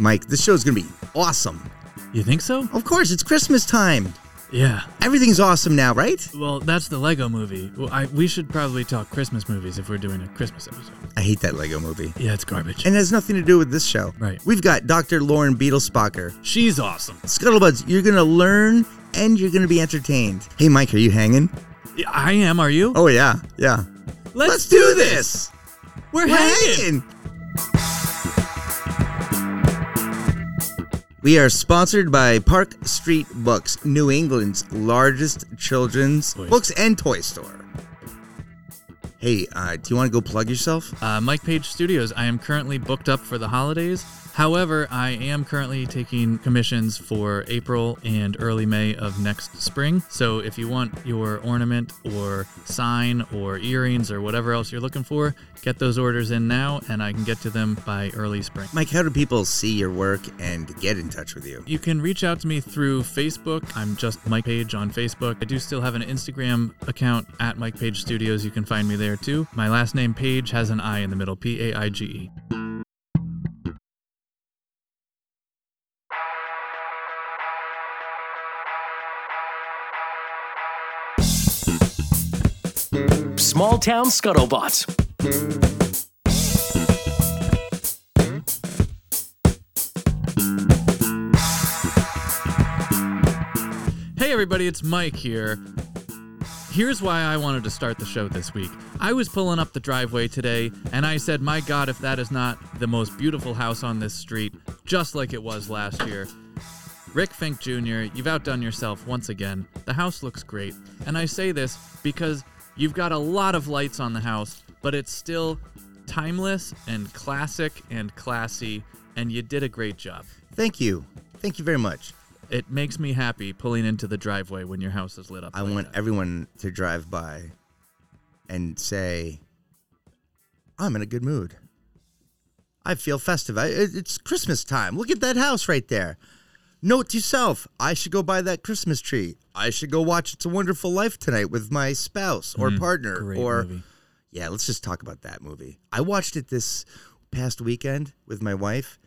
Mike, this show is gonna be awesome. You think so? Of course, it's Christmas time. Yeah. Everything's awesome now, right? Well, that's the Lego movie. Well, I, we should probably talk Christmas movies if we're doing a Christmas episode. I hate that Lego movie. Yeah, it's garbage. And it has nothing to do with this show. Right. We've got Dr. Lauren Beitelspacher. She's awesome. Scuttlebuds, you're gonna learn and you're gonna be entertained. Hey Mike, are you hanging? I am. Are you? Oh yeah, yeah. Let's, do this. We're, We're hanging. hanging. We are sponsored by Park Street Books, New England's largest children's books and toy store. Hey, uh, do you want to go plug yourself? Uh, Mike Paige Studios. I am currently booked up for the holidays. However, I am currently taking commissions for April and early May of next spring. So if you want your ornament or sign or earrings or whatever else you're looking for, get those orders in now and I can get to them by early spring. Mike, how do people see your work and get in touch with you? You can reach out to me through Facebook. I'm just Mike Paige on Facebook. I do still have an Instagram account at Mike Paige Studios. You can find me there too. My last name Paige has an I in the middle, P A I G E. Small Town Scuttlebutt. Hey everybody, it's Mike here. Here's why I wanted to start the show this week. I was pulling up the driveway today and I said, My God, if that is not the most beautiful house on this street, just like it was last year. Rick Fink Jr., you've outdone yourself once again. The house looks great. And I say this because you've got a lot of lights on the house, but it's still timeless and classic and classy, and you did a great job. Thank you. Thank you very much. It makes me happy pulling into the driveway when your house is lit up. I like want that. everyone to drive by and say, I'm in a good mood. I feel festive. I, it's Christmas time. Look at that house right there. Note to yourself, I should go buy that Christmas tree. I should go watch It's a Wonderful Life tonight with my spouse or partner. Mm, Great or movie. yeah, let's just talk about that movie. I watched it this past weekend with my wife,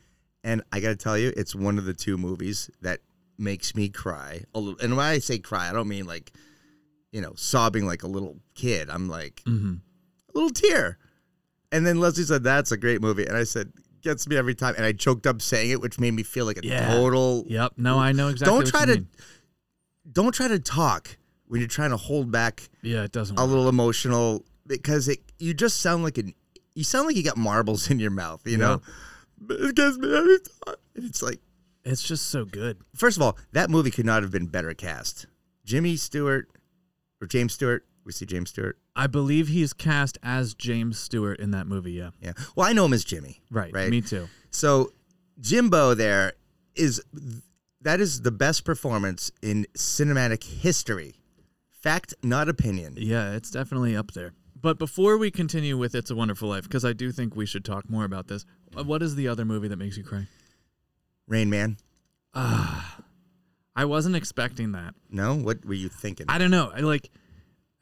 and I got to tell you, it's one of the two movies that makes me cry a little. And when I say cry, I don't mean like, you know, sobbing like a little kid. I'm like Mhm. a little tear. And then Leslie said, "That's a great movie," and I said, "Gets me every time." And I choked up saying it, which made me feel like a Yeah. total. Yep. No, I know exactly. Don't try to. mean. Don't try to talk when you're trying to hold back Yeah, it doesn't. a work. little emotional because it you just sound like an you sound like you got marbles in your mouth, you know. But it gets me every time. And It's like It's just so good. first of all, that movie could not have been better cast. Jimmy Stewart or James Stewart. We see James Stewart. I believe he's cast as James Stewart in that movie. Yeah. Yeah. Well, I know him as Jimmy. Right. Right. Me too. So Jimbo there is that is the best performance in cinematic history. Fact, not opinion. Yeah, it's definitely up there. But before we continue with It's a Wonderful Life, because I do think we should talk more about this. uh, What is the other movie that makes you cry? Rain Man. Ah, I wasn't expecting that. No, what were you thinking? I don't know. I like.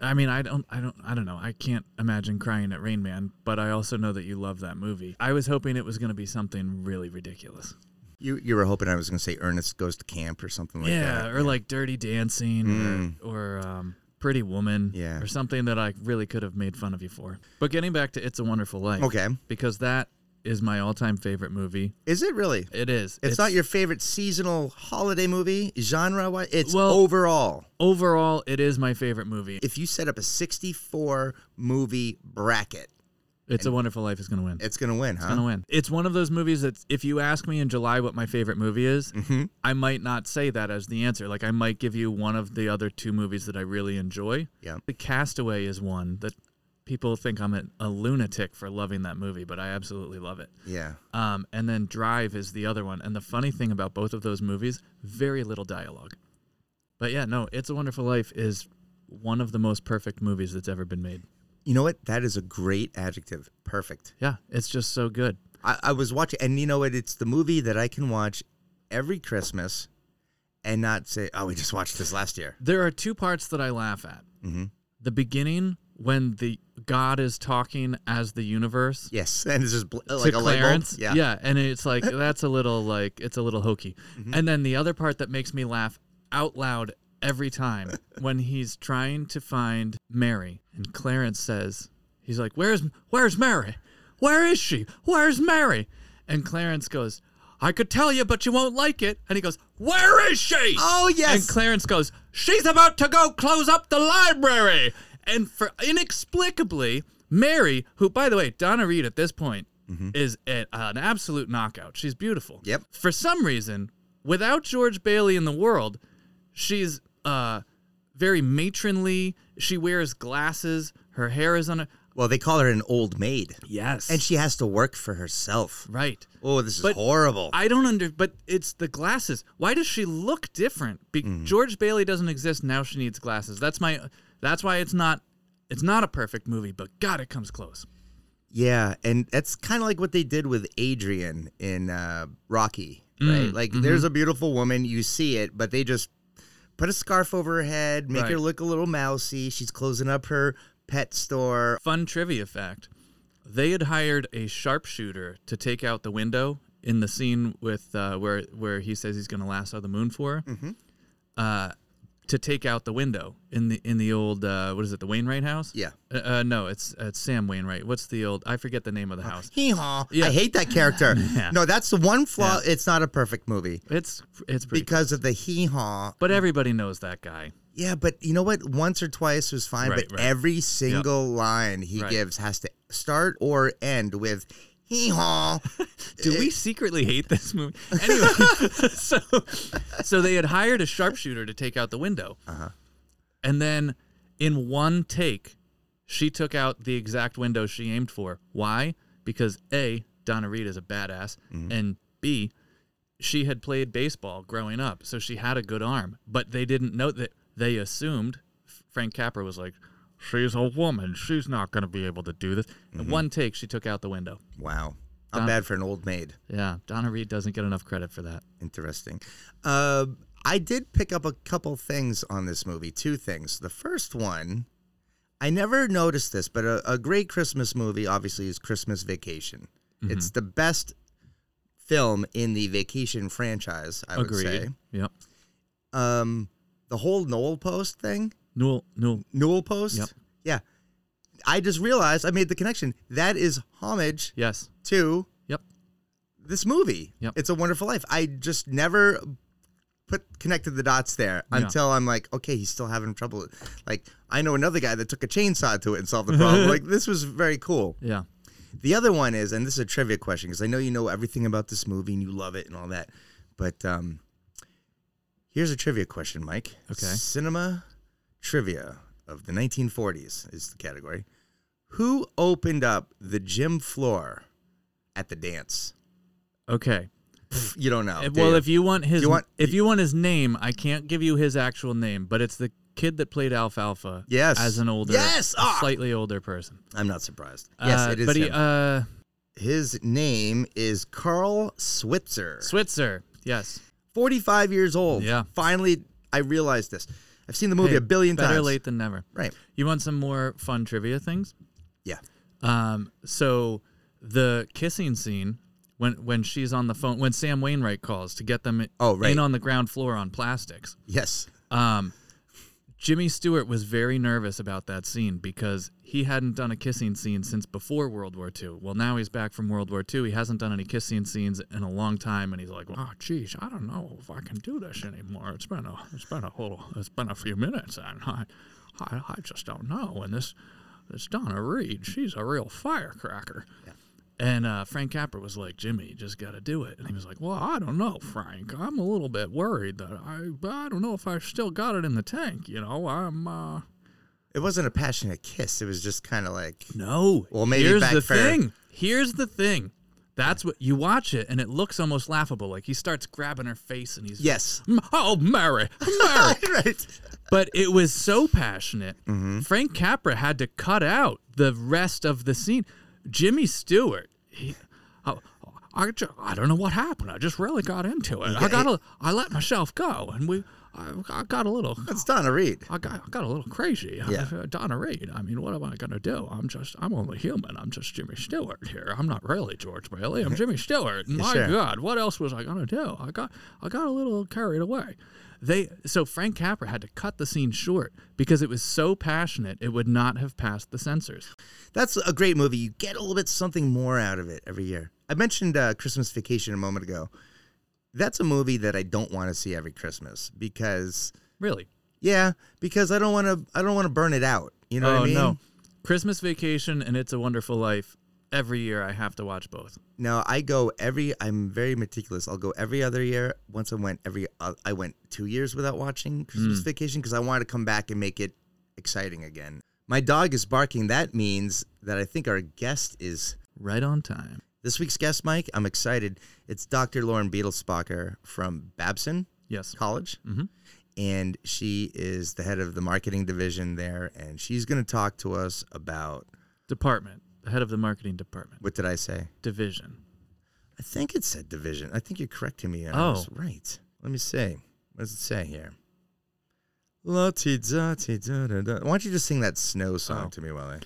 I mean, I don't, I don't, I don't know. I can't imagine crying at Rain Man, but I also know that you love that movie. I was hoping it was going to be something really ridiculous. you you were hoping I was going to say Ernest goes to camp or something like that. yeah, or like Dirty Dancing, Mm. or, or um, Pretty Woman, Yeah. or something that I really could have made fun of you for. But getting back to It's a Wonderful Life, Okay. because that is my all-time favorite movie. Is it really? It is. It's, not your favorite seasonal holiday movie genre wise. It's Well- overall. overall. It is my favorite movie. If you set up a 64 movie bracket, It's a Wonderful Life is going to win. it's going to win, huh? It's gonna win. It's one of those movies that if you ask me in July what my favorite movie is, Mm-hmm. I might not say that as the answer. Like I might give you one of the other two movies that I really enjoy. Yeah. The Castaway is one that people think I'm a, a lunatic for loving that movie, but I absolutely love it. Yeah. Um, and then Drive is the other one. And the funny thing about both of those movies, very little dialogue. But yeah, no, It's a Wonderful Life is one of the most perfect movies that's ever been made. You know what? That is a great adjective. Perfect. Yeah, it's just so good. I, I was watching, and you know what? It's the movie that I can watch every Christmas and not say, oh, we just watched this last year. There are two parts that I laugh at. Mm-hmm. The beginning when the God is talking as the universe Yes, and it's just bl- like to a. Clarence. Yeah. and it's like that's a little like it's a little hokey. Mm-hmm. And then the other part that makes me laugh out loud every time when he's trying to find Mary and Clarence says he's like, "Where's Where's Mary? Where is she? Where's Mary?" And Clarence goes, "I could tell you, but you won't like it." And he goes, "Where is she?" Oh yes. And Clarence goes, She's about to go close up the library. And for inexplicably, Mary, who, by the way, Donna Reed at this point is a, an absolute knockout. She's beautiful. Yep. For some reason, without George Bailey in the world, she's uh, very matronly. She wears glasses. Her hair is on a. well, they call her an old maid, Yes. and she has to work for herself. right. Oh, this is But horrible. I don't under, but it's the glasses. Why does she look different? Be- George Bailey doesn't exist now. She needs glasses. That's my. That's why it's not. It's not a perfect movie, but God, it comes close. Yeah, and that's kind of like what they did with Adrian in uh, Rocky, right? Mm, like, mm-hmm. there's a beautiful woman, you see it, but they just put a scarf over her head, make her look a little mousy. She's closing up her pet store. Fun trivia fact: They had hired a sharpshooter to take out the window in the scene with uh, where where he says he's going to lasso the moon for. Mm-hmm. Uh, to take out the window in the in the old uh, what is it the Wainwright house? Yeah. Uh, uh, no, it's it's Sam Wainwright. What's the old? I forget the name of the house. Hee haw. Yeah. I hate that character. Yeah. No, that's the one flaw. It's not a perfect movie It's it's because of the hee haw. But everybody knows that guy. Yeah, but you know what? Once or twice was fine, Right, but right. every single line he Right. gives has to start or end with hee haw. Do we secretly hate this movie? Anyway, so so they had hired a sharpshooter to take out the window, uh-huh. and then in one take, she took out the exact window she aimed for. Why? Because a Donna Reed is a badass, and b she had played baseball growing up, so she had a good arm. But they didn't know that. They assumed Frank Capra was like, "She's a woman. She's not going to be able to do this." In one take, she took out the window. Wow. Don- bad for an old maid. Yeah, Donna Reed doesn't get enough credit for that. Interesting. Uh, I did pick up a couple things on this movie. Two things. The first one, I never noticed this, but a, a great Christmas movie obviously is Christmas Vacation. Mm-hmm. It's the best film in the Vacation franchise, I would say. Yep. Um, the whole Noel Post thing, Newell, Newell. Newell Post. Yep. Yeah. I just realized I made the connection. That is homage Yes. to Yep. this movie. Yep. It's a Wonderful Life. I just never put connected the dots there Yeah. until I'm like, okay, he's still having trouble. Like I know another guy that took a chainsaw to it and solved the problem. like this was very cool. Yeah. The other one is, and this is a trivia question because I know you know everything about this movie and you love it and all that, but um, here's a trivia question, Mike. Okay. Cinema trivia of the 1940s is the category. Who opened up the gym floor at the dance? Okay. Pff, You don't know. If- do well, you? if you want his, you want- if you want his name, I can't give you his actual name, but it's the kid that played Alfalfa. Yes. As an older, Yes! Ah! slightly older person. I'm not surprised. Yes, Uh, it is But he, him. uh, His name is Carl Switzer. Switzer. Yes. 45 years old. Yeah. Finally, I realized this. I've seen the movie Hey, a billion better times. Better late than never. Right. You want some more fun trivia things? Yeah. Um, so the kissing scene when when she's on the phone when Sam Wainwright calls to get them Oh, right. in on the ground floor on plastics. Yes. Um, Jimmy Stewart was very nervous about that scene because he hadn't done a kissing scene since before World War II. Well, now he's back from World War II. He hasn't done any kissing scenes in a long time, and he's like, "Oh, geez, I don't know if I can do this anymore. It's been a, it's been a little, it's been a few minutes, and I, I, I just don't know." And this, this Donna Reed, she's a real firecracker. And uh, Frank Capra was like, Jimmy, you just got to do it. And he was like, Well, I don't know, Frank. I'm a little bit worried that I, I don't know if I still got it in the tank. You know, I'm. Uh... It wasn't a passionate kiss. It was just kind of like, No. Well, maybe here's the backfire. thing. Here's the thing. That's what you watch it, and it looks almost laughable. Like he starts grabbing her face, and he's yes. Oh, Mary, Mary. right. but it was so passionate. Mm-hmm. Frank Capra had to cut out the rest of the scene. Jimmy Stewart, he, oh, I, ju- I don't know what happened. I just really got into it. I Yeah, got to I let myself go, and we I, I got a little. That's Donna Reed. I got, I got a little crazy. Yeah. Uh, Donna Reed. I mean, what am I gonna do? I'm just, I'm only human. I'm just Jimmy Stewart here. I'm not really George Bailey. I'm Jimmy Stewart. My Sure. God, what else was I gonna do? I got, I got a little carried away. They so Frank Capra had to cut the scene short because it was so passionate it would not have passed the censors. That's a great movie. You get a little bit something more out of it every year. I mentioned uh, Christmas Vacation a moment ago. That's a movie that I don't want to see every Christmas because, Really? yeah, because I don't want to. I don't want to burn it out. You know oh what I mean? no, Christmas Vacation and It's a Wonderful Life. Every year I have to watch both. No, I go every. I'm very meticulous. I'll go every other year. Once I went every. Uh, I went two years without watching Christmas Hmm. Vacation because I wanted to come back and make it exciting again. My dog is barking. That means that I think our guest is Right on time. this week's guest. Mike, I'm excited. It's Dr. Lauren Beitelspacher from Babson Yes. College, Mhm. and she is the head of the marketing division there. And she's going to talk to us about Department. The head of the marketing department. what did I say? Division. I think it said division. I think you're correcting me. I Oh. right. Let me see. What does it say here? La ti da ti da da da. Why don't you just sing that snow song Oh. to me while I?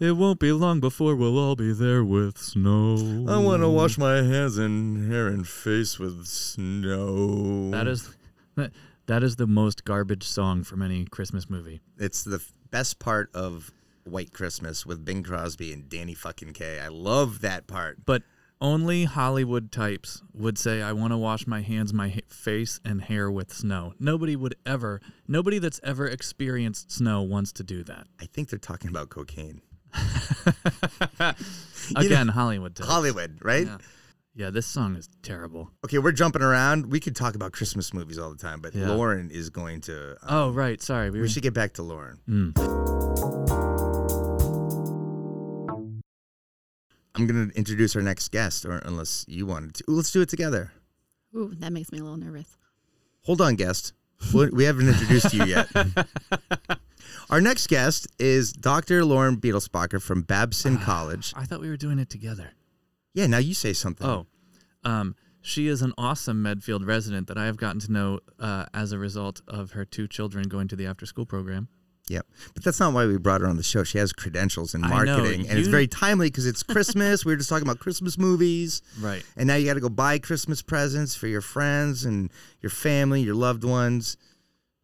It won't be long before we'll all be there with snow. I want to wash my hands and hair and face with snow. That is that, that is the most garbage song from any Christmas movie. It's the best part of White Christmas with Bing Crosby and Danny fucking Kaye. I love that part. But only Hollywood types would say, "I want to wash my hands, my ha- face, and hair with snow." Nobody would ever. Nobody that's ever experienced snow wants to do that. I think they're talking about cocaine. Again, Hollywood types. Hollywood, right? Yeah. yeah, this song is terrible. Okay, we're jumping around. We could talk about Christmas movies all the time, but Yeah. Lauren is going to. um, Oh, right. Sorry. We, we were, should get back to Lauren. Mm. I'm going to introduce our next guest, or unless you wanted to. Ooh, let's do it together. Ooh, that makes me a little nervous. Hold on, guest. We we haven't introduced you yet. Our next guest is Dr. Lauren Beitelspacher from Babson College. I thought we were doing it together. Yeah, now you say something. Oh, um, she is an awesome Medfield resident that I have gotten to know uh, as a result of her two children going to the after-school program. Yep. But that's not why we brought her on the show. She has credentials in I know, marketing, and it's very timely because it's Christmas. we were just talking about Christmas movies. Right. And now you got to go buy Christmas presents for your friends and your family, your loved ones,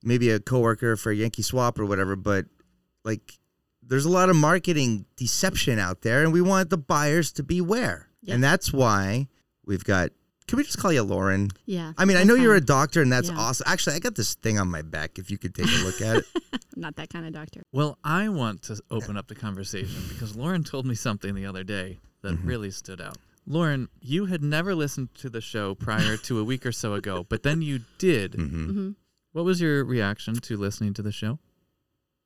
maybe a coworker for a Yankee swap or whatever. But like, there's a lot of marketing deception out there, and we want the buyers to beware. Yeah. And that's why we've got. Can we just call you Lauren? Yeah. I mean, I that's know you're a doctor, and that's Yeah. awesome. Actually, I got this thing on my back. If you could take a look at it. I'm not that kind of doctor. Well, I want to open up the conversation because Lauren told me something the other day that Mm-hmm. really stood out. Lauren, you had never listened to the show prior to a week or so ago, but then you did. Mhm. hmm What was your reaction to listening to the show?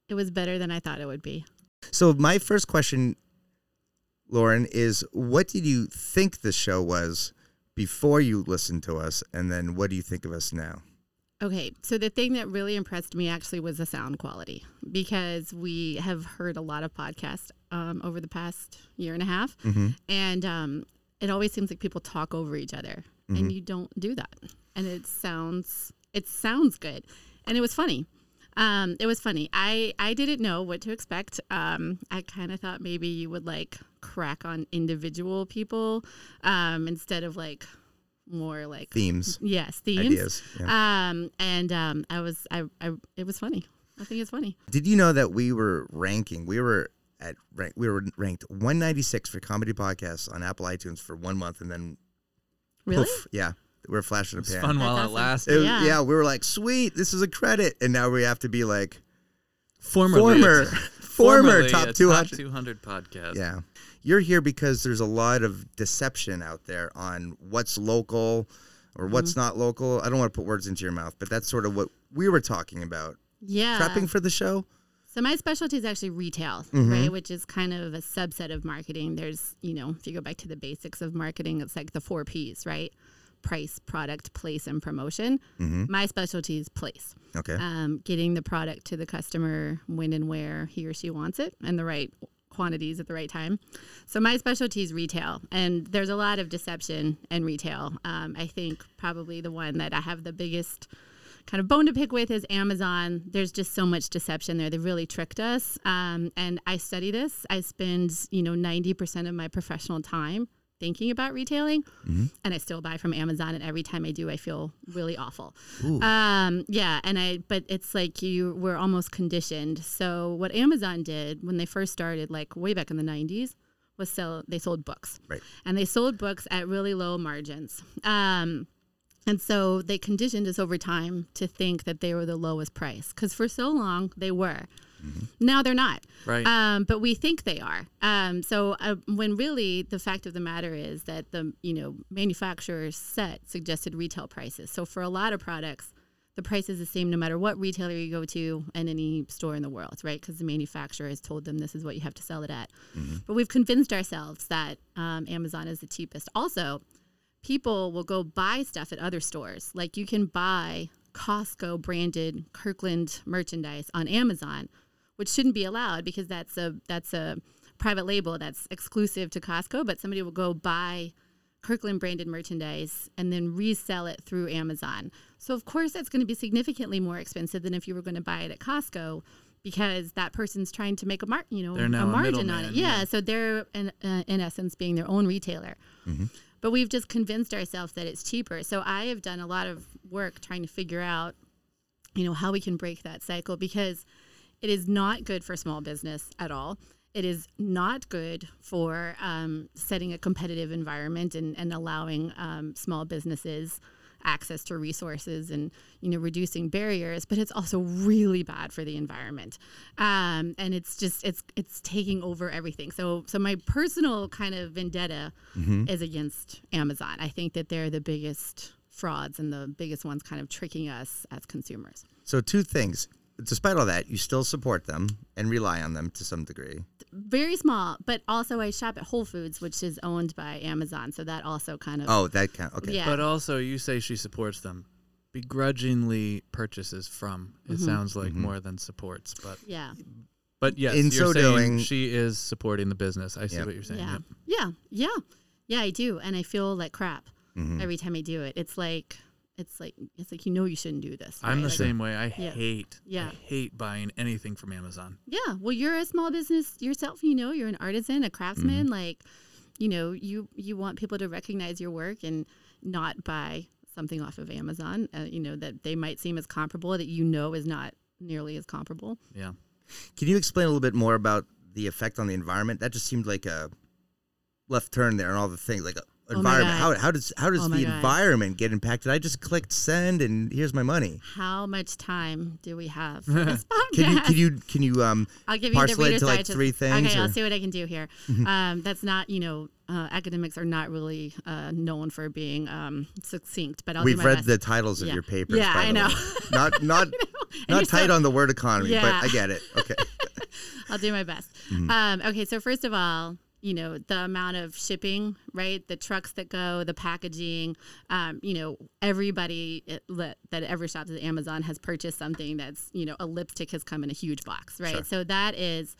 It was better than I thought it would be. So my first question, Lauren, is what did you think the show was before you listened to us, and then what do you think of us now? Okay, so the thing that really impressed me actually was the sound quality because we have heard a lot of podcasts um, over the past year and a half, Mm-hmm. and um, it always seems like people talk over each other, Mhm. and you don't do that, and it sounds it sounds good, and it was funny. Um, it was funny. I I didn't know what to expect. Um, I kind of thought maybe you would like crack on individual people um, instead of like more like Themes, yes themes. ideas. yeah. Um, and um, I was, I, I, it was funny. I think it's funny. Did you know that we were ranking? We were at rank. We were ranked 196 for comedy podcasts on Apple iTunes for one month, and then Really? poof, yeah, we were flashing a It was pan. fun That's while it awesome. lasted. It yeah. Yeah. we were like, sweet, this is a credit, and now we have to be like Formerly, former, former top a 200. 200 podcast. Yeah. You're here because there's a lot of deception out there on what's local or what's Mm-hmm. not local. I don't want to put words into your mouth, but that's sort of what we were talking about. Yeah. Prepping for the show? So my specialty is actually retail, Mhm. right? Which is kind of a subset of marketing. There's, you know, if you go back to the basics of marketing, it's like the four P's, right? Price, product, place, and promotion. Mm-hmm. My specialty is place. Okay. um, getting the product to the customer when and where he or she wants it and the right quantities at the right time. So my specialty is retail, and there's a lot of deception in retail. Um, I think probably the one that I have the biggest kind of bone to pick with is Amazon. There's just so much deception there. They really tricked us. Um, and I study this. I spend, you know, 90% of my professional time thinking about retailing and I still buy from Amazon and every time I do I feel really awful. Um, yeah, and I but it's like you we're almost conditioned. So what Amazon did when they first started like way back in the 90s was sell they sold books. Right. And they sold books at really low margins. Um, and so they conditioned us over time to think that they were the lowest price because for so long they were. Now they're not. Right. Um, but we think they are. Um, so uh, when really the fact of the matter is that the you know manufacturers set suggested retail prices. So for a lot of products, the price is the same no matter what retailer you go to and any store in the world, right? Because the manufacturer has told them this is what you have to sell it at. But we've convinced ourselves that um, Amazon is the cheapest. Also, people will go buy stuff at other stores. Like you can buy Costco branded Kirkland merchandise on Amazon, which shouldn't be allowed because that's a that's a private label that's exclusive to Costco, but somebody will go buy Kirkland branded merchandise and then resell it through Amazon. So of course that's going to be significantly more expensive than if you were going to buy it at Costco because that person's trying to make a mar- you know a a margin on it. Yeah, yeah. so they're in, uh, in essence being their own retailer. But we've just convinced ourselves that it's cheaper. So I have done a lot of work trying to figure out, you know, how we can break that cycle because it is not good for small business at all. It is not good for um, setting a competitive environment and, and allowing um, small businesses access to resources and you know reducing barriers but it's also really bad for the environment. Um, and it's just it's it's taking over everything. So so my personal kind of vendetta is against amazon. I think that they're the biggest frauds and the biggest ones kind of tricking us as consumers. So two things. Despite all that, you still support them and rely on them to some degree. very small but also i shop at whole foods which is owned by amazon so that also kind of Oh, that kind. Okay. yeah But also, you say she supports them. Begrudgingly purchases from. It Mm-hmm. sounds like more than supports, but yeah but yes, In you're so saying doing- she is supporting the business. I see Yep. what you're saying. Yeah. Yep. Yeah. Yeah. Yeah, I do. And I feel like crap Mm-hmm. every time I do it. It's like it's like it's like you know you shouldn't do this. I'm the Like, same way. I Yeah. hate. Yeah. I hate buying anything from Amazon. Yeah. Well, you're a small business yourself, you know, you're an artisan, a craftsman, Mm-hmm. like you know, you you want people to recognize your work and not buy something off of Amazon, uh, you know, that they might seem as comparable that you know is not nearly as comparable. Yeah. Can you explain a little bit more about the effect on the environment? That just seemed like a left turn there and all the things like Oh environment. How, how does how does Oh the environment get impacted? I just clicked send and here's my money. How much time do we have for this podcast? Can you can you can you um I'll give you the Reader's to, like, Digest. three things, Okay, or- I'll see what I can do here. um, that's not, you know, uh, academics are not really uh, known for being um, succinct, but I'll we've do my read best. the titles of Yeah. your papers. Yeah, I know. Not not you're not tight so- on the word economy, Yeah. but I get it. Okay. I'll do my best. Mm-hmm. Um, okay, so first of all, you know the amount of shipping, right? The trucks that go, the packaging. Um, you know, everybody that that ever shops at Amazon has purchased something that's you know a lipstick has come in a huge box, right? Sure. So that is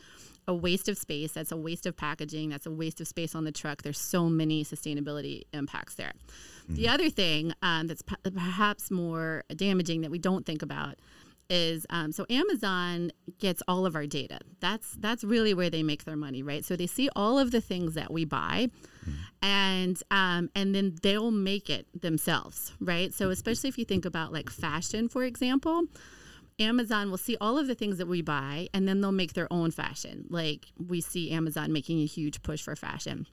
a waste of space. That's a waste of packaging. That's a waste of space on the truck. There's so many sustainability impacts there. The other thing um, that's p- perhaps more damaging that we don't think about is um, so Amazon gets all of our data. That's that's really where they make their money, right? So they see all of the things that we buy, and um, and then they'll make it themselves, right? So especially if you think about like fashion, for example. Amazon will see all of the things that we buy and then they'll make their own fashion. Like we see Amazon making a huge push for fashion.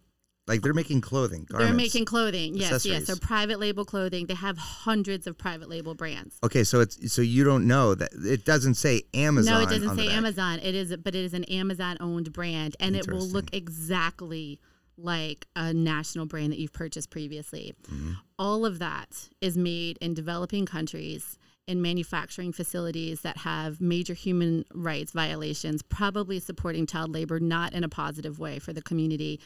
Like they're making clothing. They're making clothing. Yes, yes. Accessories. private label clothing. They have hundreds of private label brands. Okay, so it's so you don't know that it doesn't say Amazon. no, it doesn't say. Amazon. It is, but it is an Amazon owned brand, and it will look exactly like a national brand that you've purchased previously. Mm-hmm. All of that is made in developing countries in manufacturing facilities that have major human rights violations, probably supporting child labor, not in a positive way for the community,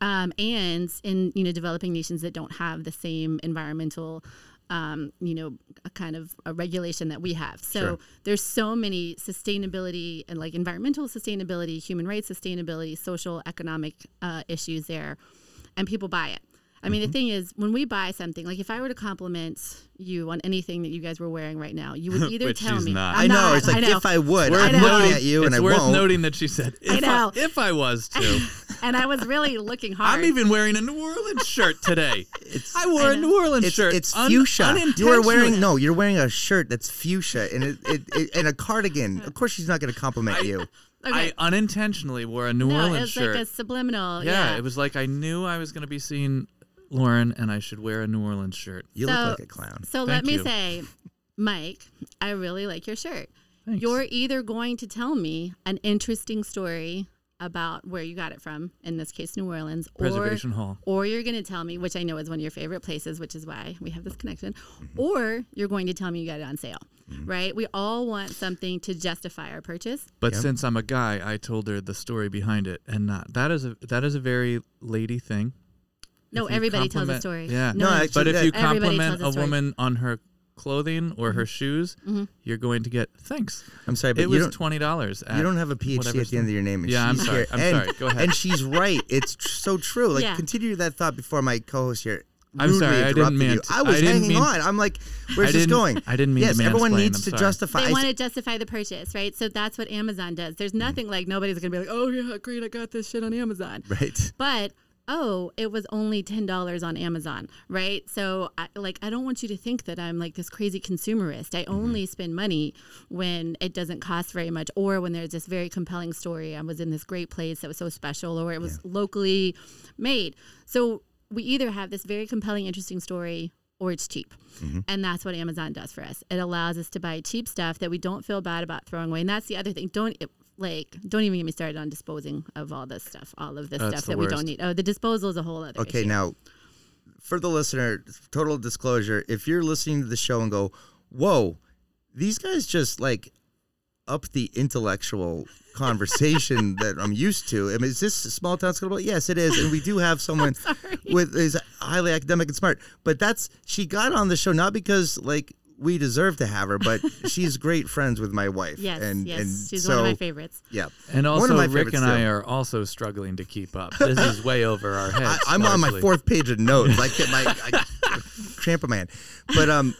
um, and in you know developing nations that don't have the same environmental um, you know, a kind of a regulation that we have. So Sure. there's so many sustainability and like environmental sustainability, human rights sustainability, social, economic uh, issues there, and people buy it. I mean, Mm-hmm. the thing is, when we buy something, like if I were to compliment you on anything that you guys were wearing right now, you would either Which tell she's me. not. I'm I know. not, It's like I know. if I would, Worth I'm know. looking at you and it's I worth won't. noting that she said, if I, know. if I was to. and I was really looking hard. I'm even wearing a New Orleans shirt today. I wore I a. New Orleans It's, shirt. it's un- fuchsia. You are wearing no. You're wearing a shirt that's fuchsia and it, it, it and a cardigan. Of course, she's not going to compliment you. Okay. I unintentionally wore a New no, Orleans shirt. it was shirt. like a subliminal. yeah, Yeah, it was like I knew I was going to be seeing Lauren and I should wear a New Orleans shirt. You So- look like a clown. So Thank let me you. say, Mike, I really like your shirt. Thanks. You're either going to tell me an interesting story about where you got it from, in this case, New Orleans, Preservation or, Hall. or you're going to tell me, which I know is one of your favorite places, which is why we have this connection, Mm-hmm. or you're going to tell me you got it on sale, right? We all want something to justify our purchase. But Yep. since I'm a guy, I told her the story behind it, and not that is a that is a very lady thing. No, everybody tells a story. Yeah. No, actually, But if that- you Everybody compliment tells a a story. woman on her clothing or Mm-hmm. her shoes, you're going to get thanks. I'm sorry, but It you was don't. twenty dollars. You don't have a PhD at the end of your name. And Yeah, I'm she's sorry. here. I'm and, sorry. Go ahead. And she's right. It's tr- so true. Like, Yeah. continue that thought before my co-host here. I'm rudely sorry, I didn't interrupted mean you. to- I was I didn't hanging mean- on. I'm like, where's I this didn't- going? I didn't mean to Yes, everyone mansplain. needs I'm to sorry. justify. They I want to justify the purchase, right? So that's what Amazon does. There's nothing like nobody's going to be like, oh, yeah, great, I got this shit on Amazon. right. But oh, it was only ten dollars on Amazon, right? So, I, like, I don't want you to think that I'm like this crazy consumerist. I mm-hmm. only spend money when it doesn't cost very much, or when there's this very compelling story. I was in this great place that was so special, or it was locally made. So we either have this very compelling, interesting story. Or it's cheap. Mm-hmm. And that's what Amazon does for us. It allows us to buy cheap stuff that we don't feel bad about throwing away. And that's the other thing. Don't it, like don't even get me started on disposing of all this stuff, all of this That's stuff that we don't need. Oh, the disposal is a whole other. Okay, issue. now, for the listener, total disclosure: if you're listening to the show and go, "Whoa, these guys just like up the intellectual conversation that I'm used to," I mean, is this a small town school? Yes, it is, and we do have someone with is highly academic and smart. But that's she got on the show not because like we deserve to have her, but she's great friends with my wife. Yes, and yes, and she's so, one of my favorites. Yeah, And One of also, my Rick favorites, and I too. are also struggling to keep up. This is way over our heads. I, I'm on my fourth page of notes. I get my I, tramp a man. But um,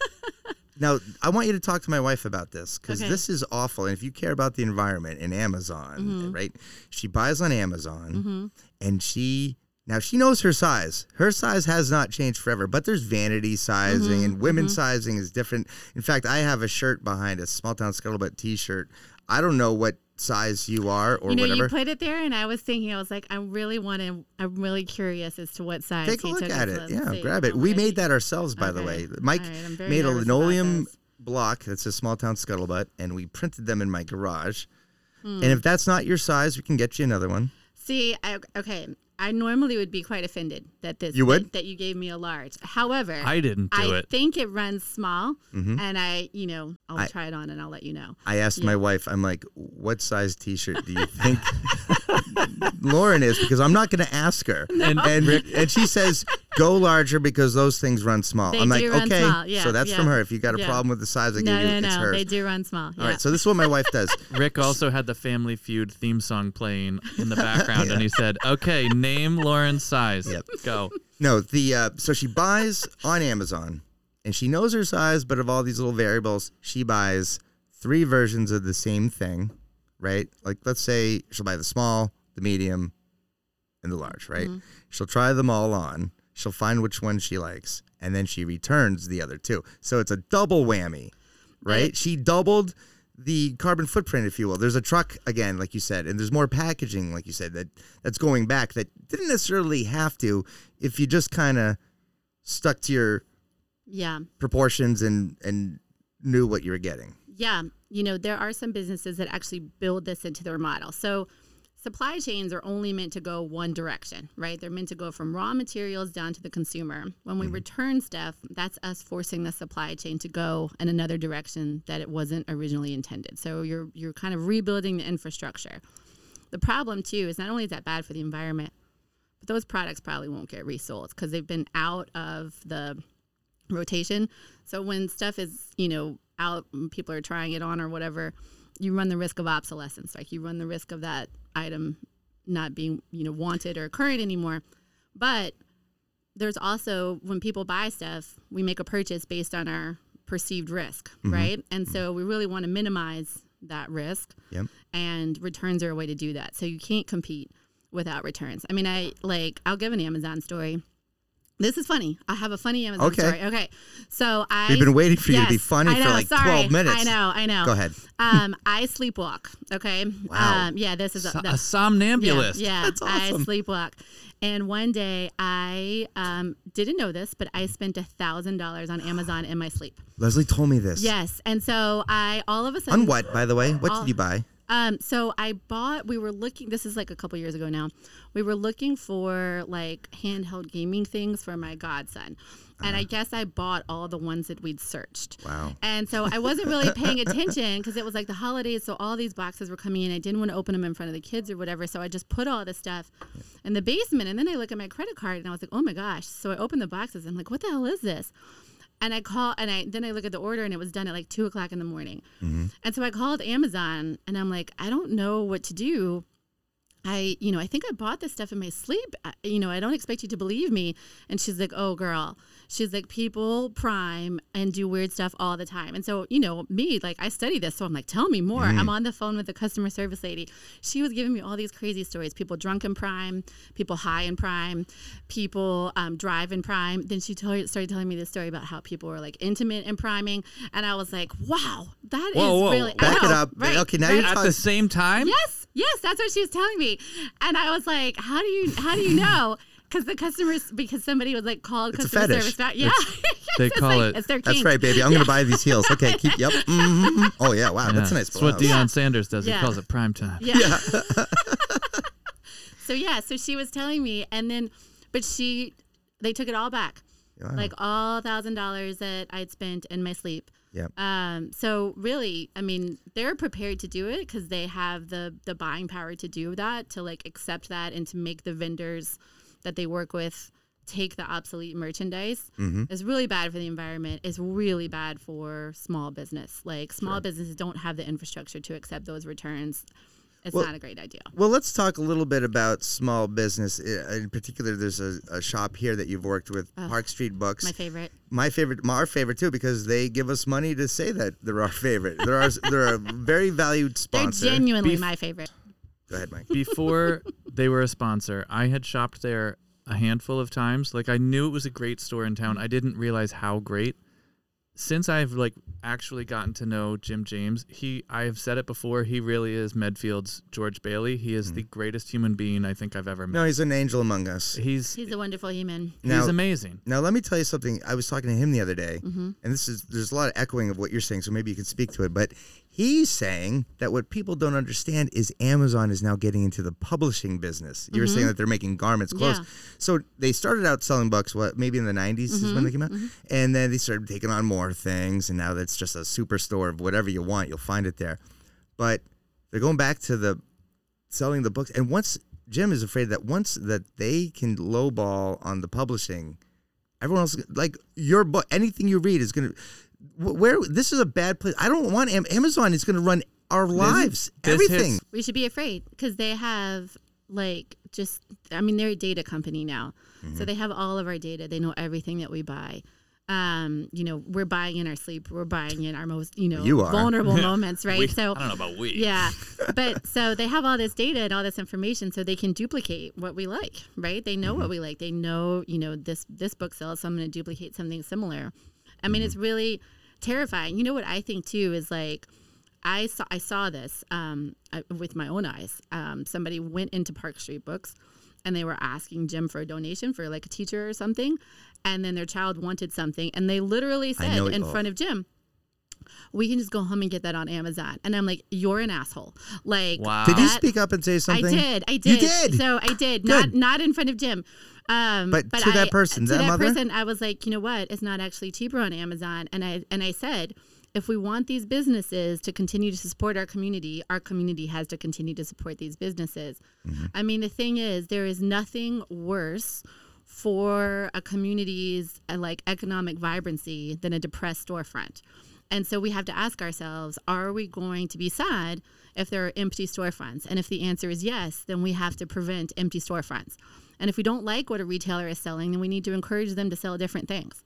now I want you to talk to my wife about this because Okay. this is awful. And if you care about the environment in Amazon, Mm-hmm. right? She buys on Amazon, and she now she knows her size. Her size has not changed forever, but there's vanity sizing Mm-hmm. and women's sizing is different. In fact, I have a shirt behind a small town scuttlebutt T-shirt. I don't know what size you are or you know, whatever. you put it there, and I was thinking, I was like, I really want to. I'm really curious as to what size. Take a look at it. Yeah, grab it. We made that ourselves, by the way. Mike right, made a linoleum block that's a small town scuttlebutt, and we printed them in my garage. Hmm. And if that's not your size, we can get you another one. See, I, okay. I normally would be quite offended that this You would? that, that you gave me a large. However, I didn't do I it. think it runs small, Mm-hmm. and I, you know, I'll I- try it on and I'll let you know. I asked my wife, I'm like, what size t shirt do you think Lauren is? Because I'm not going to ask her. And And, and she says, go larger because those things run small. They I'm like, do run okay. small. Yeah, so that's yeah. from her. If you got a Yeah. problem with the size I No, gave you, no, it's no. hers. They do run small. All yeah. right, so this is what my wife does. Rick also had the Family Feud theme song playing in the background, and he said, "Okay, name Lauren's size. Yep. Go." No, the uh, so she buys on Amazon, and she knows her size, but of all these little variables, she buys three versions of the same thing, right? Like let's say she'll buy the small, the medium, and the large, right? She'll try them all on. She'll find which one she likes, and then she returns the other two. So it's a double whammy, right? Right. She doubled the carbon footprint, if you will. There's a truck again, like you said, and there's more packaging, like you said, that that's going back that didn't necessarily have to if you just kind of stuck to your yeah. proportions and and knew what you were getting. Yeah, you know, there are some businesses that actually build this into their model. So supply chains are only meant to go one direction, right? They're meant to go from raw materials down to the consumer. When we mm-hmm. return stuff, that's us forcing the supply chain to go in another direction that it wasn't originally intended. So you're you're kind of rebuilding the infrastructure. The problem too is not only is that bad for the environment, but those products probably won't get resold because they've been out of the rotation. So when stuff is, you know, out and people are trying it on or whatever, you run the risk of obsolescence. Like you run the risk of that item not being, you know, wanted or current anymore. But there's also when people buy stuff, we make a purchase based on our perceived risk, Mm-hmm. right? And so we really want to minimize that risk. Yep. And returns are a way to do that. So you can't compete without returns. I mean, I like I'll give an Amazon story. This is funny. I have a funny Amazon Okay. story. Okay. So I We've been waiting for you to be funny I for know, like sorry. 12 minutes. I know, I know. Go ahead. Um, I sleepwalk. Okay. Wow. Um, yeah, this is a, So- a somnambulist. yeah, yeah. That's awesome. I sleepwalk. And one day I um, didn't know this, but I spent a thousand dollars on Amazon in my sleep. Leslie told me this. Yes, and so I all of a sudden On what, by the way? What All- did you buy? Um, so I bought. We were looking. This is like a couple years ago now. We were looking for like handheld gaming things for my godson, and I guess I bought all the ones that we'd searched. Wow. And so I wasn't really paying attention because it was like the holidays, so all these boxes were coming in. I didn't want to open them in front of the kids or whatever, so I just put all this stuff in the basement. And then I look at my credit card and I was like, oh my gosh! So I opened the boxes. And I'm like, what the hell is this? And I call and I then I look at the order and it was done at like two o'clock in the morning. Mm-hmm. And so I called Amazon and I'm like, I don't know what to do. I, you know, I think I bought this stuff in my sleep. I, you know, I don't expect you to believe me. And she's like, oh, girl. She's like, people prime and do weird stuff all the time. And so, you know, me, like, I study this. So I'm like, tell me more. I'm on the phone with the customer service lady. She was giving me all these crazy stories people drunk in prime, people high in prime, people um, drive in prime. Then she told, started telling me this story about how people were like intimate in priming. And I was like, wow, that is Whoa, whoa, really. I Back it up. Right, Okay, now right. you're At the same time? Yes, yes, that's what she was telling me, and I was like, "How do you how do you know?" Because the customers, because somebody was like called It's customer service back. Yeah, They It's call like- it- That's right, baby. I'm going to buy these heels. Okay, keep. Yep. hmm Oh, yeah. Wow. That's a nice That's what. Deion Sanders does. Yeah. He calls it prime time. Yeah. so yeah, so she was telling me, and then, but she, they took it all back, Wow. like all thousand dollars that I'd spent in my sleep. Yep. Um, so really, I mean, they're prepared to do it because they have the the buying power to do that, to like accept that, and to make the vendors that they work with take the obsolete merchandise. Mm-hmm. It's really bad for the environment. It's really bad for small business. Like small businesses don't have the infrastructure to accept those returns. It's Well- not a great idea. Well, let's talk a little bit about small business. In particular, there's a, a shop here that you've worked with, Park Street Books. My favorite. my favorite, our favorite too, because they give us money to say that they're our favorite. They're our, they're a very valued sponsor. They're genuinely Beef- my favorite. Go ahead, Mike. Before they were a sponsor, I had shopped there a handful of times. Like I knew it was a great store in town. I didn't realize how great. Since I've like actually gotten to know Jim James, he I have said it before, he really is Medfield's George Bailey. He is the greatest human being I think I've ever met. No, he's an angel among us. He's He's a wonderful human. he's amazing. Now, let me tell you something. I was talking to him the other day, Mm-hmm. and this is there's a lot of echoing of what you're saying, so maybe you can speak to it. But he's saying that what people don't understand is Amazon is now getting into the publishing business. You were saying that they're making garments, clothes. Mm-hmm. Yeah. So they started out selling books, what maybe in the 90s is Mm-hmm. when they came out, and then they started taking on more things, and now that's just a superstore of whatever you want, you'll find it there. But they're going back to the selling the books, and once Jim is afraid that once that they can lowball on the publishing everyone else like your book anything you read is going to where this is a bad place i don't want Am- amazon is going to run our lives this everything hits- We should be afraid because they have like just I mean they're a data company now. Mm-hmm. So they have all of our data. They know everything that we buy. Um, you know, we're buying in our sleep. We're buying in our most, you know, You vulnerable moments, right? We- so I don't know about we. yeah. But so they have all this data and all this information so they can duplicate what we like, right? They know what we like. They know, you know, this this book sells, so I'm going to duplicate something similar. I mean, it's really terrifying. You know what I think too is like I saw I saw this um, I, with my own eyes. Um, somebody went into Park Street Books, and they were asking Jim for a donation for like a teacher or something, and then their child wanted something, and they literally said in all. front of Jim, "We can just go home and get that on Amazon." And I'm like, "You're an asshole!" Like, Wow. did you speak up and say something? I did. I You did. did? So I did. Good. Not not in front of Jim. Um, But to that person, to that that mother? person, I was like, you know what? It's not actually cheaper on Amazon. And I and I said, if we want these businesses to continue to support our community, our community has to continue to support these businesses. Mm-hmm. I mean, the thing is, there is nothing worse for a community's uh, like economic vibrancy than a depressed storefront. And so we have to ask ourselves, are we going to be sad if there are empty storefronts? And if the answer is yes, then we have to prevent empty storefronts. And if we don't like what a retailer is selling, then we need to encourage them to sell different things.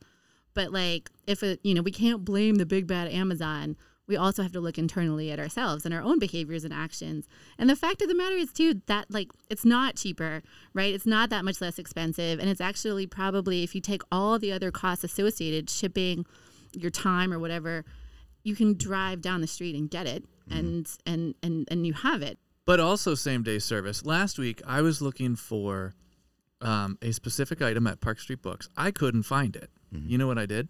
But like if it, you know, we can't blame the big bad Amazon. We also have to look internally at ourselves and our own behaviors and actions. And the fact of the matter is too that like it's not cheaper, right? It's not that much less expensive and it's actually probably if you take all the other costs associated, shipping, your time or whatever, you can drive down the street and get it and and and and you have it. But also same day service. Last week I was looking for um, a specific item at Park Street Books. I couldn't find it. You know what I did?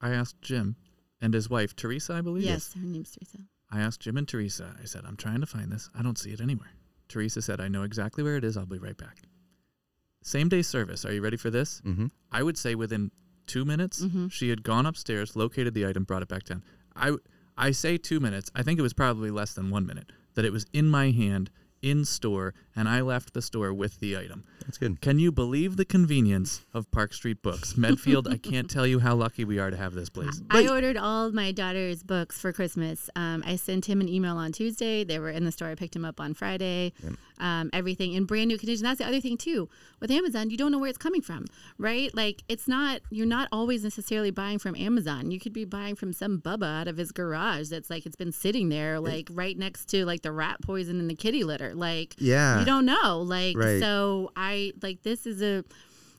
I asked Jim and his wife Teresa, I believe. Yes, her name's Teresa. I asked Jim and Teresa. I said, "I'm trying to find this. I don't see it anywhere." Teresa said, "I know exactly where it is. I'll be right back." Same day service. Are you ready for this? Mm-hmm. I would say within two minutes, mm-hmm. she had gone upstairs, located the item, brought it back down. I I say two minutes. I think it was probably less than one minute that it was in my hand in store, and I left the store with the item. That's good. Can you believe the convenience of Park Street Books, Medfield? I can't tell you how lucky we are to have this place. I ordered all my daughter's books for Christmas. Um, I sent him an email on Tuesday. They were in the store. I picked them up on Friday. Um, everything in brand new condition. That's the other thing too. With Amazon, you don't know where it's coming from, right? Like it's not. You're not always necessarily buying from Amazon. You could be buying from some bubba out of his garage. That's like it's been sitting there, like right next to like the rat poison in the kitty litter. Like Yeah. you don't know. Like Right. so, I like this is a,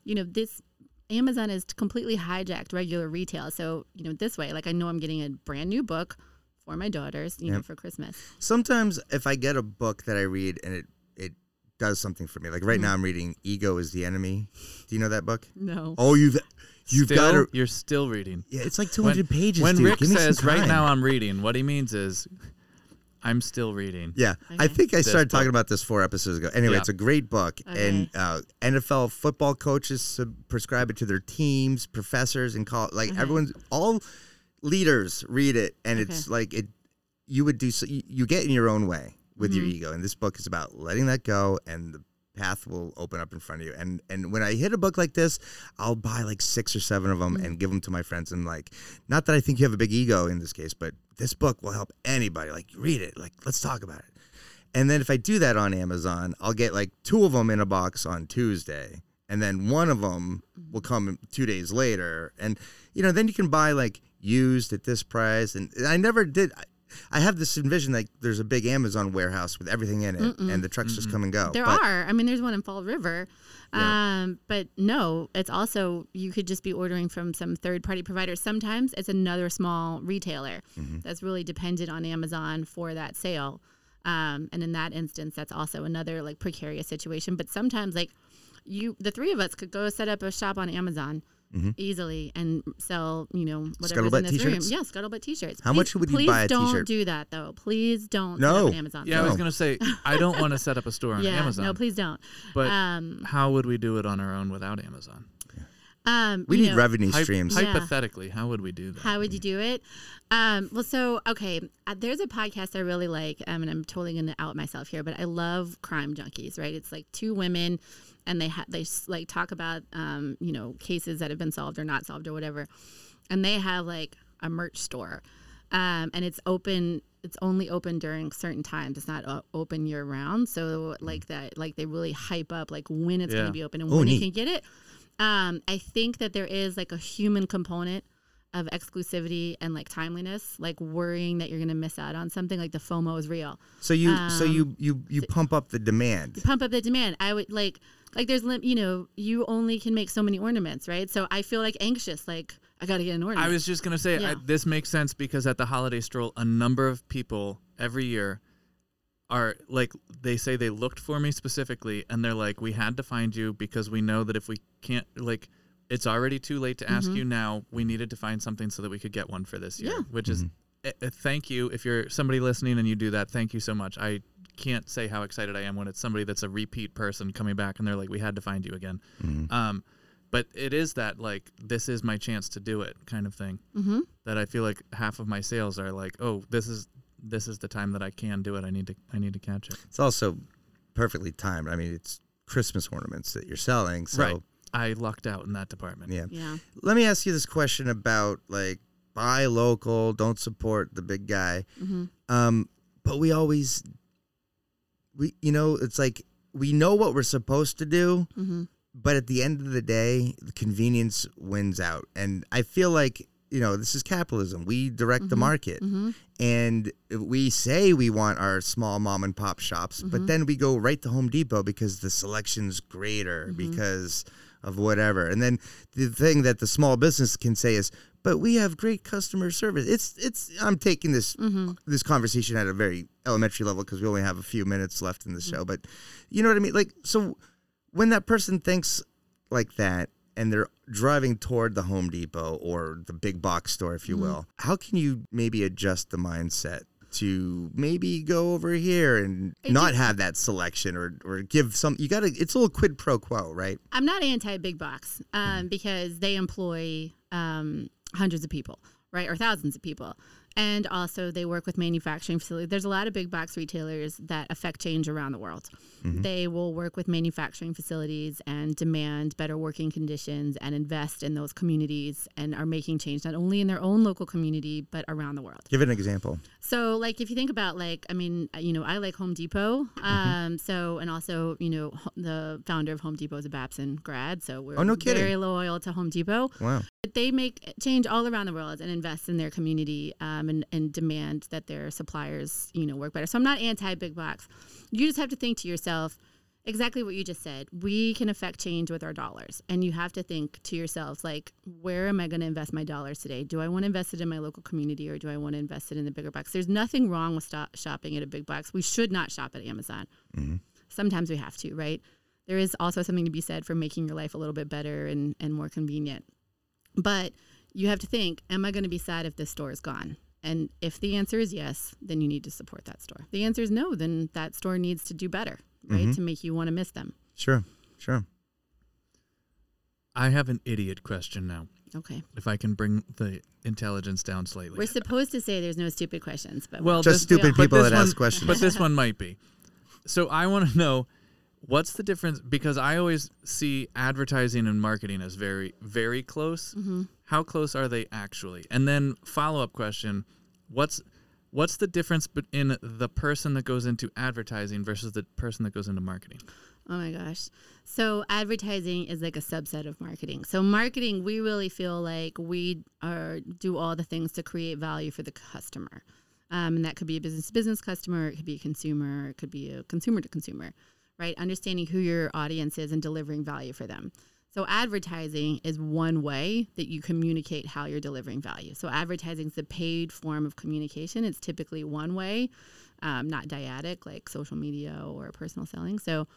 you know, this Amazon has completely hijacked regular retail. So, you know, this way, like I know I'm getting a brand new book for my daughters, you know, for Christmas. Sometimes if I get a book that I read and it it does something for me, like right mm-hmm. now I'm reading "Ego is the Enemy." Do you know that book? No. Oh, you've you've still, got to. You're still reading. Yeah, it's like 200 pages. When dude. Rick Give me some says right now I'm reading, what he means is I'm still reading. Yeah, I Okay. think I This started talking book. about this four episodes ago. Anyway, Yeah. it's a great book, and uh, NFL football coaches sub- prescribe it to their teams, professors, and call like Okay. everyone's all leaders read it, and it's like it. You would do so. You, you get in your own way with your Mhm. ego, and this book is about letting that go, and the path will open up in front of you. And and when I hit a book like this, I'll buy like six or seven of them and mm-hmm. give them to my friends. And like, not that I think you have a big ego in this case, but this book will help anybody. Like, read it. Like, let's talk about it. And then if I do that on Amazon, I'll get like two of them in a box on Tuesday, and then one of them mm-hmm. will come two days later. And you know, then you can buy like used at this price. And I never did. I, I have this envision like there's a big Amazon warehouse with everything in it, and the trucks just come and go. There But- are. I mean, there's one in Fall River. Yeah. Um, but no, it's also, you could just be ordering from some third party provider. Sometimes it's another small retailer Mm-hmm. that's really dependent on Amazon for that sale. Um, and in that instance, that's also another like precarious situation. But sometimes, like, you, the three of us could go set up a shop on Amazon. Easily and sell, you know, whatever's Mm-hmm. Scuttlebutt in this room. t-shirts? Yeah, scuttlebutt t-shirts. How Please- much would you please buy Please don't do that though. Please don't. No. set up an Amazon. Yeah, I was gonna say I don't want to set up a store on yeah, Amazon. no, please don't. But um, how would we do it on our own without Amazon? um, we need know, revenue Hy- streams. Yeah. Hypothetically, how would we do that? How would you do it? Um, well, so okay, uh, there's a podcast I really like, um, and I'm totally going to out myself here, but I love Crime Junkies. Right? It's like two women, and they ha- they like talk about um, you know cases that have been solved or not solved or whatever, and they have like a merch store, um, and it's open. It's only open during certain times. It's not uh, open year round. So like that, like they really hype up like when it's going to be open and Oh, when you can get it. Um, I think that there is like a human component of exclusivity and like timeliness, like worrying that you're going to miss out on something. Like the FOMO is real. So you so Um, you you you pump up the demand. Pump up the demand. I would like like there's lim- you know you only can make so many ornaments, right? So I feel like anxious, like I got to get an ornament. I was just gonna say Yeah. I, this makes sense because at the holiday stroll, a number of people every year are like they say they looked for me specifically, and they're like, "We had to find you because we know that if we can't like." It's already too late to ask you now. We needed to find something so that we could get one for this year, Yeah. which is uh, uh, thank you. If you're somebody listening and you do that, thank you so much. I can't say how excited I am when it's somebody that's a repeat person coming back and they're like, "We had to find you again." Um, but it is that like this is my chance to do it kind of thing mm-hmm. that I feel like half of my sales are like, oh, this is this is the time that I can do it. I need to I need to catch it. It's also perfectly timed. I mean, it's Christmas ornaments that you're selling. So right. I lucked out in that department. yeah. Yeah. Let me ask you this question about like buy local, don't support the big guy. Mm-hmm. Um, but we always we you know, it's like we know what we're supposed to do, Mm-hmm. but at the end of the day, the convenience wins out. And I feel like, you know, this is capitalism. We direct Mm-hmm. the market. And we say we want our small mom and pop shops, Mm-hmm. but then we go right to Home Depot because the selection's greater Mm-hmm. because of whatever. And then the thing that the small business can say is, but we have great customer service. It's it's I'm taking this Mm-hmm. this conversation at a very elementary level because we only have a few minutes left in the Mm-hmm. show, but you know what I mean? Like so when that person thinks like that and they're driving toward the Home Depot or the big box store, if you Mm-hmm. will, how can you maybe adjust the mindset to maybe go over here and I not think- have that selection or, or give some, you got to, it's a little quid pro quo, right? I'm not anti big box um, because they employ um, hundreds of people, right, or thousands of people, and also they work with manufacturing facilities. There's a lot of big box retailers that affect change around the world. They will work with manufacturing facilities and demand better working conditions and invest in those communities and are making change not only in their own local community but around the world. Give it an example. So, like, if you think about, like, I mean, uh, you know, I like Home Depot. Mm-hmm. Um, so, and also, you know, the founder of Home Depot is a Babson grad, so we're Oh, no kidding. very loyal to Home Depot. Wow. But they make change all around the world and invest in their community um, and, and demand that their suppliers, you know, work better. So, I'm not anti big box. You just have to think to yourself, exactly what you just said. We can affect change with our dollars. And you have to think to yourselves, like, where am I going to invest my dollars today? Do I want to invest it in my local community or do I want to invest it in the bigger box? There's nothing wrong with stop shopping at a big box. We should not shop at Amazon. Mm-hmm. Sometimes we have to, right? There is also something to be said for making your life a little bit better and, and more convenient. But you have to think, am I going to be sad if this store is gone? And if the answer is yes, then you need to support that store. If the answer is no, then that store needs to do better, right? To make you want to miss them. Sure. Sure. I have an idiot question now. Okay. If I can bring the intelligence down slightly. We're supposed to say there's no stupid questions, but well, Just this, stupid people that one- ask questions. But this one might be. So I want to know what's the difference because I always see advertising and marketing as very very close. Mm-hmm. How close are they actually? And then follow up question: What's what's the difference in the person that goes into advertising versus the person that goes into marketing? Oh my gosh. So advertising is like a subset of marketing. So marketing, we really feel like we are do all the things to create value for the customer. Um, and that could be a business to business customer, it could be a consumer, it could be a consumer to consumer, right? Understanding who your audience is and delivering value for them. So advertising is one way that you communicate how you're delivering value. So advertising is the paid form of communication. It's typically one way, um, not dyadic like social media or personal selling. So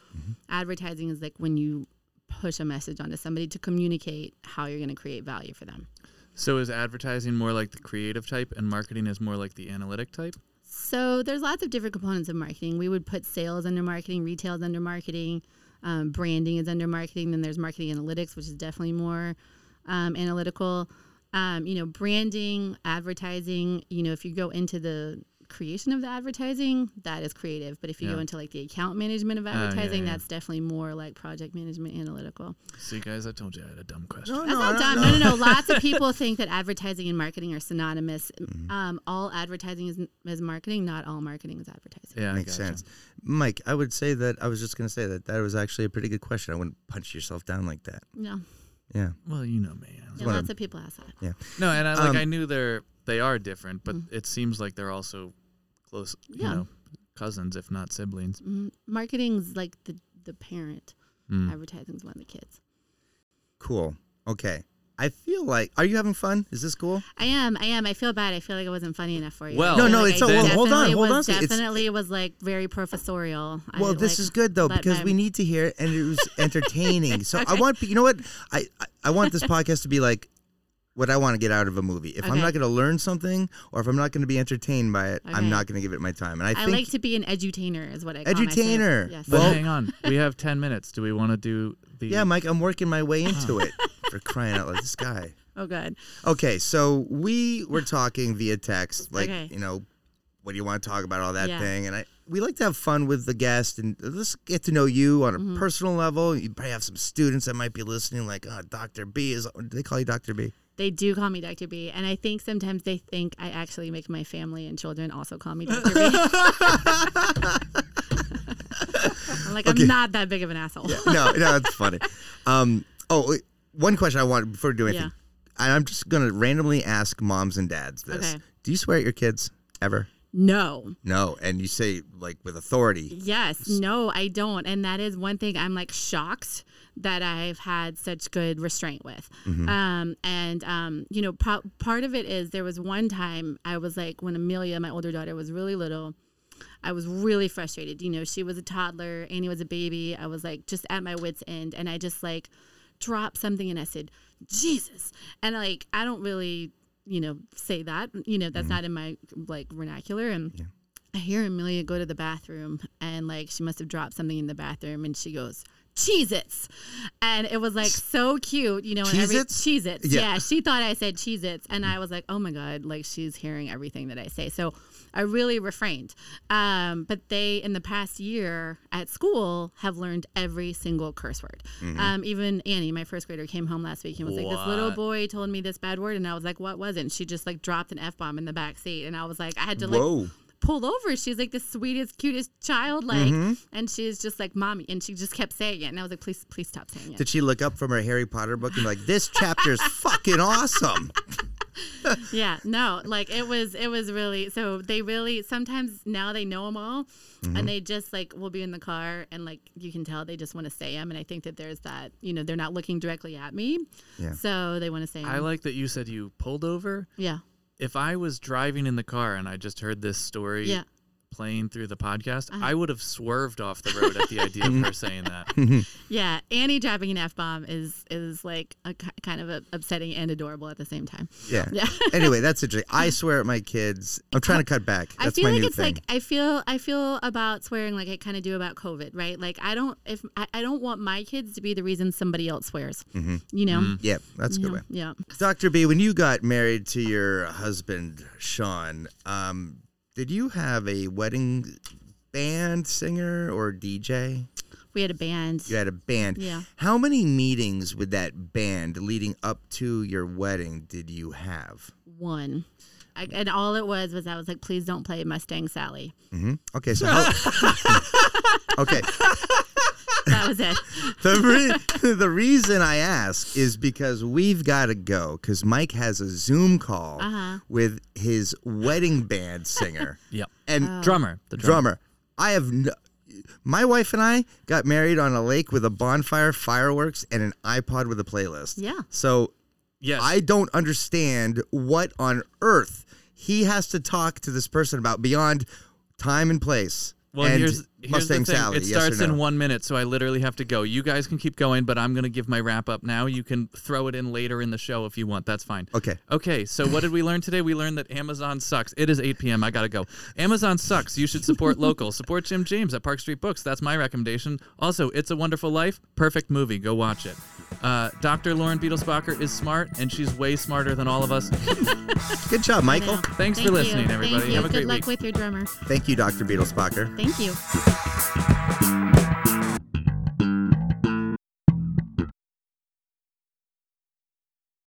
advertising is like when you push a message onto somebody to communicate how you're going to create value for them. So is advertising more like the creative type and marketing is more like the analytic type? So there's lots of different components of marketing. We would put sales under marketing, retail is under marketing, um, branding is under marketing. Then there's marketing analytics, which is definitely more um, analytical. Um, you know, branding, advertising. You know, if you go into the creation of the advertising, that is creative. But if you Yeah. go into like the account management of yeah, advertising, yeah. that's definitely more like project management, analytical. See, guys, I told you I had a dumb question. No, That's no, not no, dumb. no. No, no, no. Lots of people think that advertising and marketing are synonymous. Mm-hmm. Um, all advertising is, is marketing. Not all marketing is advertising. Yeah, Makes gotcha. sense. Mike, I would say that I was just going to say that that was actually a pretty good question. I wouldn't punch yourself down like that. No, Yeah. Well, you know me. yeah, lots I'm- of people ask that. Yeah. No, and I like Um, I knew they're they are different, but it seems like they're also close, you Yeah. know, cousins if not siblings. Mhm. Marketing's like the the parent. Mm. Advertising's one of the kids. Cool. Okay. I feel like, are you having fun? Is this cool? I am. I am. I feel bad. I feel like I wasn't funny enough for you. Well- No, no, like it's I a- well, hold on, definitely hold on a was- second. It's- Definitely was like very professorial. I, Well, this like, is good though let because my- we need to hear it, and it was entertaining. so I want, you know what? I I, I want this podcast to be like what I want to get out of a movie. If I'm not going to learn something, or if I'm not going to be entertained by it, I'm not going to give it my time. And I, I think like to be an edutainer, is what I call myself. Edutainer. Yes. But Well- hang on, we have ten minutes. Do we want to do the? yeah, Mike, I'm working my way into it. For crying out loud, this guy. oh, God. Okay, so we were talking via text, like Okay. you know, what do you want to talk about, all that Yeah. thing, and I we like to have fun with the guest and let's get to know you on a Mm-hmm. personal level. You probably have some students that might be listening, like, oh, Doctor B is. Do they call you Doctor B? They do call me Dr. B, and I think sometimes they think I actually make my family and children also call me Dr. B. I'm like. I'm not that big of an asshole. no, no, it's funny. Um, oh, wait, one question I want before we do anything. And I'm just gonna randomly ask moms and dads this: Okay. Do you swear at your kids ever? No. No, and you say like with authority. Yes. No, I don't. And that is one thing I'm like shocked that I've had such good restraint with. Um, and, um, you know, pa- part of it is there was one time I was like, when Amelia, my older daughter, was really little, I was really frustrated. You know, she was a toddler, Annie was a baby. I was like just at my wits' end. And I just like dropped something and I said, Jesus. And like, I don't really, you know, say that. You know, that's mm-hmm. not in my like vernacular. And I hear Amelia go to the bathroom and like she must have dropped something in the bathroom and she goes, Cheez Its. And it was like so cute, you know. and every- Cheez-Its? Cheez Its. Yeah. Yeah. She thought I said Cheez Its. And I was like, oh my God, like she's hearing everything that I say. So I really refrained. Um, but they, in the past year at school, have learned every single curse word. Um, even Annie, my first grader, came home last week and was like, this little boy told me this bad word. And I was like, what was it? And she just like dropped an F bomb in the back seat. And I was like, I had to like Whoa. Pulled over. She's like the sweetest, cutest child, like, mm-hmm. and she's just like mommy, and she just kept saying it, and I was like, please, please stop saying it. Did she look up from her Harry Potter book and be like, "This chapter's fucking awesome"? yeah, no, like it was, it was really. So they really sometimes now they know them all, and mm-hmm. they just like will be in the car, and like you can tell they just want to say them, and I think that there's that, you know, they're not looking directly at me, Yeah. so they want to say 'em. I like that you said you pulled over. yeah, If I was driving in the car and I just heard this story yeah. Playing through the podcast, Uh-huh. I would have swerved off the road at the idea of her saying that. Yeah, Annie dropping an f bomb is is like a kind of a upsetting and adorable at the same time. Yeah. Yeah. anyway, that's interesting. I swear at my kids. I'm trying to cut back. I feel my like new it's thing. like I feel I feel about swearing like I kind of do about COVID, right? Like I don't if I, I don't want my kids to be the reason somebody else swears. You know. yeah, that's a You good know? way. Yeah. Dr. B, when you got married to your husband, Sean, um, did you have a wedding band singer or DJ? We had a band. You had a band. Yeah. How many meetings with that band leading up to your wedding did you have? One. I, and all it was was I was like, please don't play Mustang Sally. Mm-hmm. Okay, so how, okay, That was it. the re- the reason I ask is because we've got to go because Mike has a Zoom call Uh-huh. with his wedding band singer Yep. and Oh. Drummer. The drummer. drummer. I have no, my wife and I got married on a lake with a bonfire, fireworks, and an iPod with a playlist. Yeah. So Yes. I don't understand what on earth he has to talk to this person about beyond time and place. Well, and here's, here's Mustang the thing. Sally. It yes or starts no? in one minute, so I literally have to go. You guys can keep going, but I'm going to give my wrap up now. You can throw it in later in the show if you want. That's fine. Okay. Okay, so what did we learn today? We learned that Amazon sucks. It is 8 p.m. I gotta go. Amazon sucks. You should support local. Support Jim James at Park Street Books. That's my recommendation. Also, It's a Wonderful Life. Perfect movie. Go watch it. Uh, Dr. Lauren Beitelspacher is smart, and she's way smarter than all of us. Good job, Michael. Thanks Thank for you. listening, everybody. Thank you. Have a Good great luck week. with your drummer. Thank you, Dr. Beitelspacher. Thank you. Thank you.